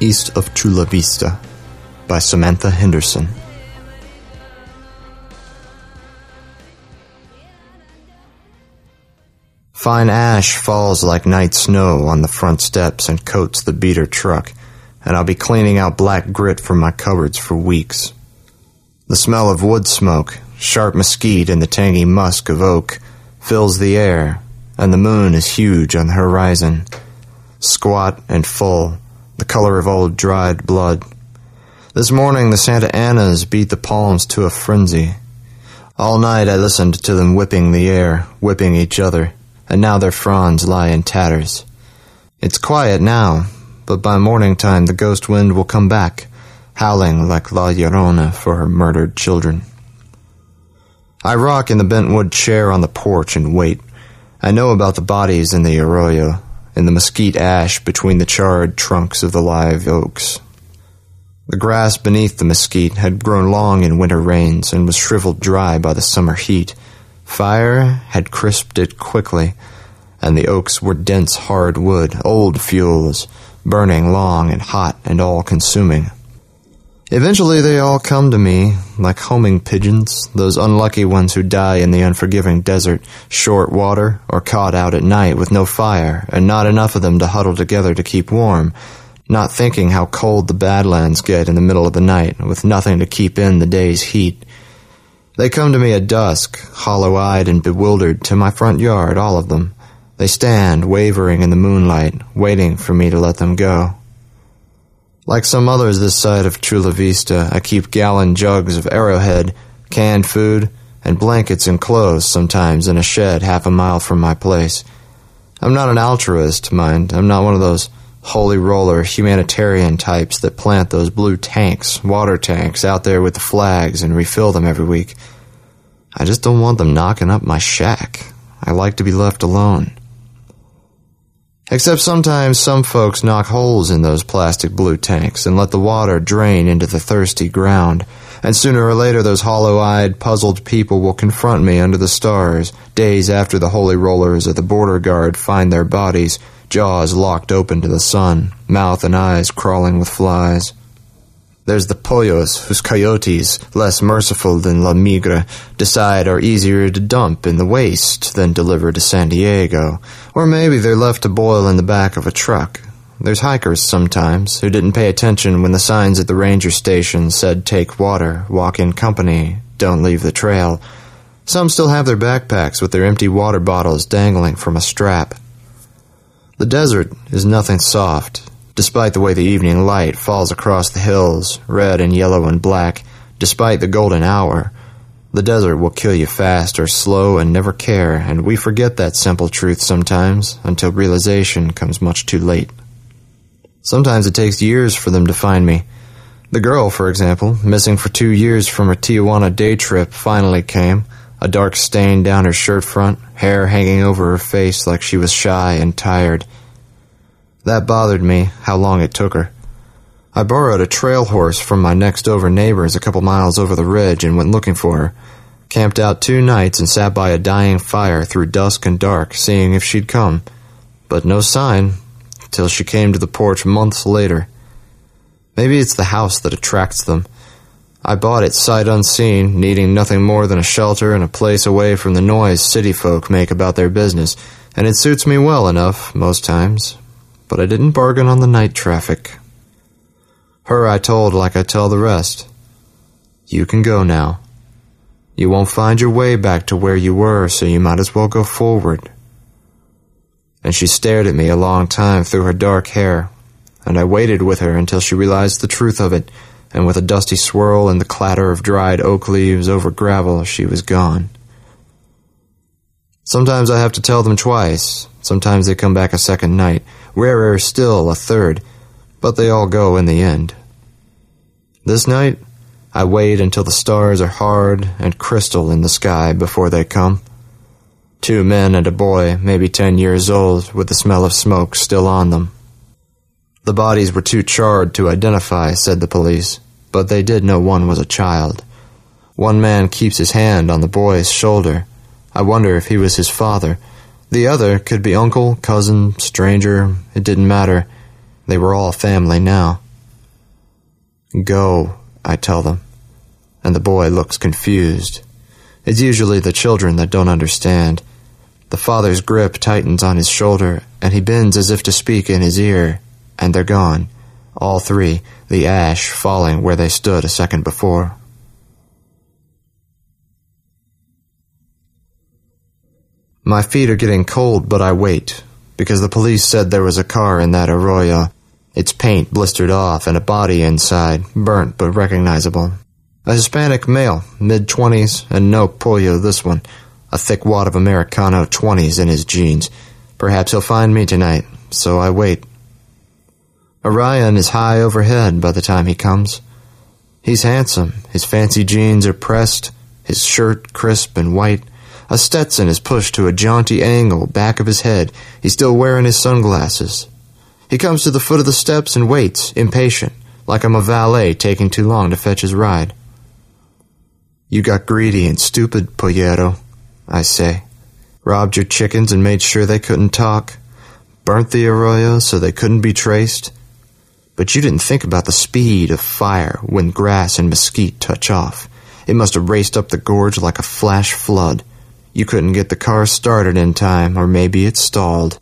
East of Chula Vista by Samantha Henderson. Fine ash falls like night snow on the front steps and coats the beater truck, and I'll be cleaning out black grit from my cupboards for weeks. The smell of wood smoke, sharp mesquite, and the tangy musk of oak fills the air, and the moon is huge on the horizon, squat and full, the color of old dried blood. This morning the Santa Anas beat the palms to a frenzy. All night I listened to them whipping the air, whipping each other, and now their fronds lie in tatters. It's quiet now, but by morning time the ghost wind will come back, howling like La Llorona for her murdered children. I rock in the bentwood chair on the porch and wait. I know about the bodies in the arroyo, in the mesquite ash between the charred trunks of the live oaks. The grass beneath the mesquite had grown long in winter rains and was shriveled dry by the summer heat. Fire had crisped it quickly, and the oaks were dense hard wood, old fuels, burning long and hot and all consuming. Eventually they all come to me, like homing pigeons, those unlucky ones who die in the unforgiving desert, short water, or caught out at night with no fire, and not enough of them to huddle together to keep warm, not thinking how cold the badlands get in the middle of the night, with nothing to keep in the day's heat. They come to me at dusk, hollow-eyed and bewildered, to my front yard, all of them. They stand, wavering in the moonlight, waiting for me to let them go. Like some others this side of Chula Vista, I keep gallon jugs of arrowhead, canned food, and blankets and clothes sometimes in a shed half a mile from my place. I'm not an altruist, mind. I'm not one of those holy roller humanitarian types that plant those blue tanks, water tanks, out there with the flags and refill them every week. I just don't want them knocking up my shack. I like to be left alone. Except sometimes some folks knock holes in those plastic blue tanks and let the water drain into the thirsty ground. And sooner or later those hollow-eyed, puzzled people will confront me under the stars, days after the holy rollers of the border guard find their bodies, jaws locked open to the sun, mouth and eyes crawling with flies. There's the pollos, whose coyotes, less merciful than La Migra, decide are easier to dump in the waste than deliver to San Diego. Or maybe they're left to boil in the back of a truck. There's hikers sometimes who didn't pay attention when the signs at the ranger station said take water, walk in company, don't leave the trail. Some still have their backpacks with their empty water bottles dangling from a strap. The desert is nothing soft, despite the way the evening light falls across the hills, red and yellow and black, despite the golden hour, the desert will kill you fast or slow and never care, and we forget that simple truth sometimes until realization comes much too late. Sometimes it takes years for them to find me. The girl, for example, missing for two years from her Tijuana day trip, finally came, a dark stain down her shirt front, hair hanging over her face like she was shy and tired. That bothered me, how long it took her. I borrowed a trail horse from my next door neighbors a couple miles over the ridge and went looking for her. Camped out two nights and sat by a dying fire through dusk and dark, seeing if she'd come. But no sign, till she came to the porch months later. Maybe it's the house that attracts them. I bought it sight unseen, needing nothing more than a shelter and a place away from the noise city folk make about their business, and it suits me well enough, most times but I didn't bargain on the night traffic. Her I told like I tell the rest. You can go now. You won't find your way back to where you were, so you might as well go forward. And she stared at me a long time through her dark hair, and I waited with her until she realized the truth of it, and with a dusty swirl and the clatter of dried oak leaves over gravel, she was gone. Sometimes I have to tell them twice, sometimes they come back a second night, rarer still a third, but they all go in the end. This night, I wait until the stars are hard and crystal in the sky before they come. Two men and a boy, maybe ten years old, with the smell of smoke still on them. The bodies were too charred to identify, said the police, but they did know one was a child. One man keeps his hand on the boy's shoulder. I wonder if he was his father, the other could be uncle, cousin, stranger, it didn't matter. They were all family now. Go, I tell them, and the boy looks confused. It's usually the children that don't understand. The father's grip tightens on his shoulder, and he bends as if to speak in his ear, and they're gone. All three, the ash falling where they stood a second before. My feet are getting cold, but I wait, because the police said there was a car in that arroyo, its paint blistered off and a body inside, burnt but recognizable. A Hispanic male, mid twenties, and no pollo this one. A thick wad of Americano twenties in his jeans. Perhaps he'll find me tonight, so I wait. Orion is high overhead by the time he comes. He's handsome. His fancy jeans are pressed, his shirt crisp and white. A Stetson is pushed to a jaunty angle back of his head. He's still wearing his sunglasses. He comes to the foot of the steps and waits, impatient, like I'm a valet taking too long to fetch his ride. You got greedy and stupid, Pollero, I say. Robbed your chickens and made sure they couldn't talk. Burnt the arroyo so they couldn't be traced. But you didn't think about the speed of fire when grass and mesquite touch off. It must have raced up the gorge like a flash flood. You couldn't get the car started in time, or maybe it stalled.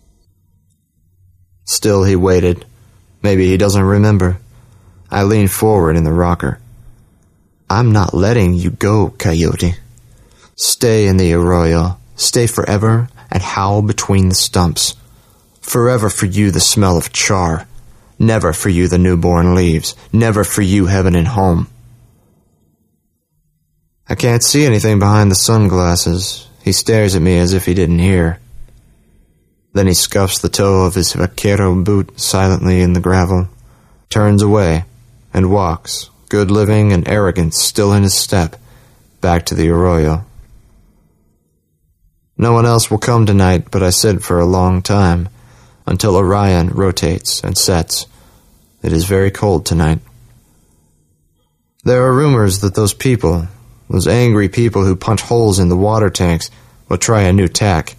Still he waited. Maybe he doesn't remember. I leaned forward in the rocker. I'm not letting you go, Coyote. Stay in the arroyo. Stay forever and howl between the stumps. Forever for you the smell of char. Never for you the newborn leaves. Never for you heaven and home. I can't see anything behind the sunglasses. He stares at me as if he didn't hear. Then he scuffs the toe of his vaquero boot silently in the gravel, turns away, and walks, good living and arrogance still in his step, back to the arroyo. No one else will come tonight, but I sit for a long time, until Orion rotates and sets. It is very cold tonight. There are rumors that those people, those angry people who punch holes in the water tanks will try a new tack.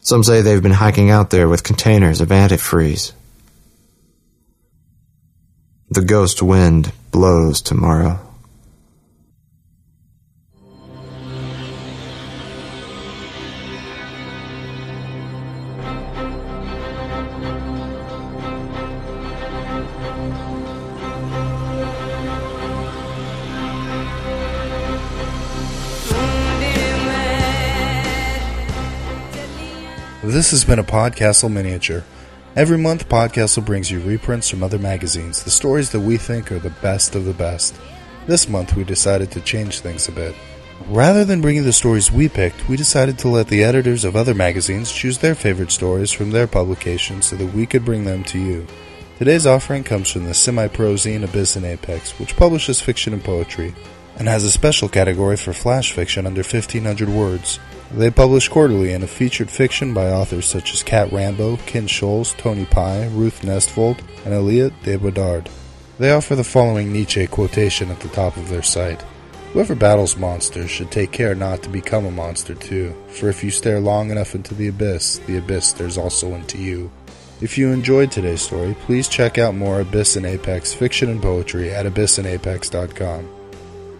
Some say they've been hiking out there with containers of antifreeze. The ghost wind blows tomorrow. This has been a Podcastle miniature. Every month, Podcastle brings you reprints from other magazines, the stories that we think are the best of the best. This month, we decided to change things a bit. Rather than bringing the stories we picked, we decided to let the editors of other magazines choose their favorite stories from their publications so that we could bring them to you. Today's offering comes from the semi-pro zine Abyss and Apex, which publishes fiction and poetry, and has a special category for flash fiction under 1500 words. They publish quarterly and have featured fiction by authors such as Cat Rambo, Ken Scholes, Tony Pi, Ruth Nestvold, and Aliette de Bodard. They offer the following Nietzsche quotation at the top of their site. Whoever battles monsters should take care not to become a monster too, for if you stare long enough into the abyss, the abyss stares also into you. If you enjoyed today's story, please check out more Abyss and Apex fiction and poetry at abyssandapex.com.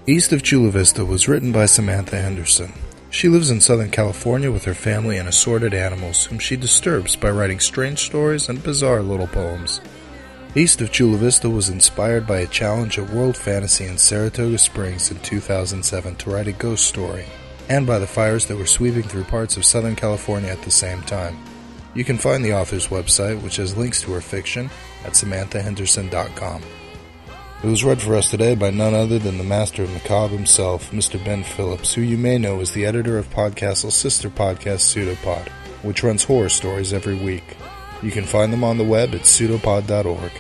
East of Chula Vista was written by Samantha Henderson. She lives in Southern California with her family and assorted animals, whom she disturbs by writing strange stories and bizarre little poems. East of Chula Vista was inspired by a challenge at World Fantasy in Saratoga Springs in 2007 to write a ghost story, and by the fires that were sweeping through parts of Southern California at the same time. You can find the author's website, which has links to her fiction, at samanthahenderson.com. It was read for us today by none other than the master of macabre himself, Mr. Ben Phillips, who you may know is the editor of Podcastle's sister podcast Pseudopod, which runs horror stories every week. You can find them on the web at pseudopod.org.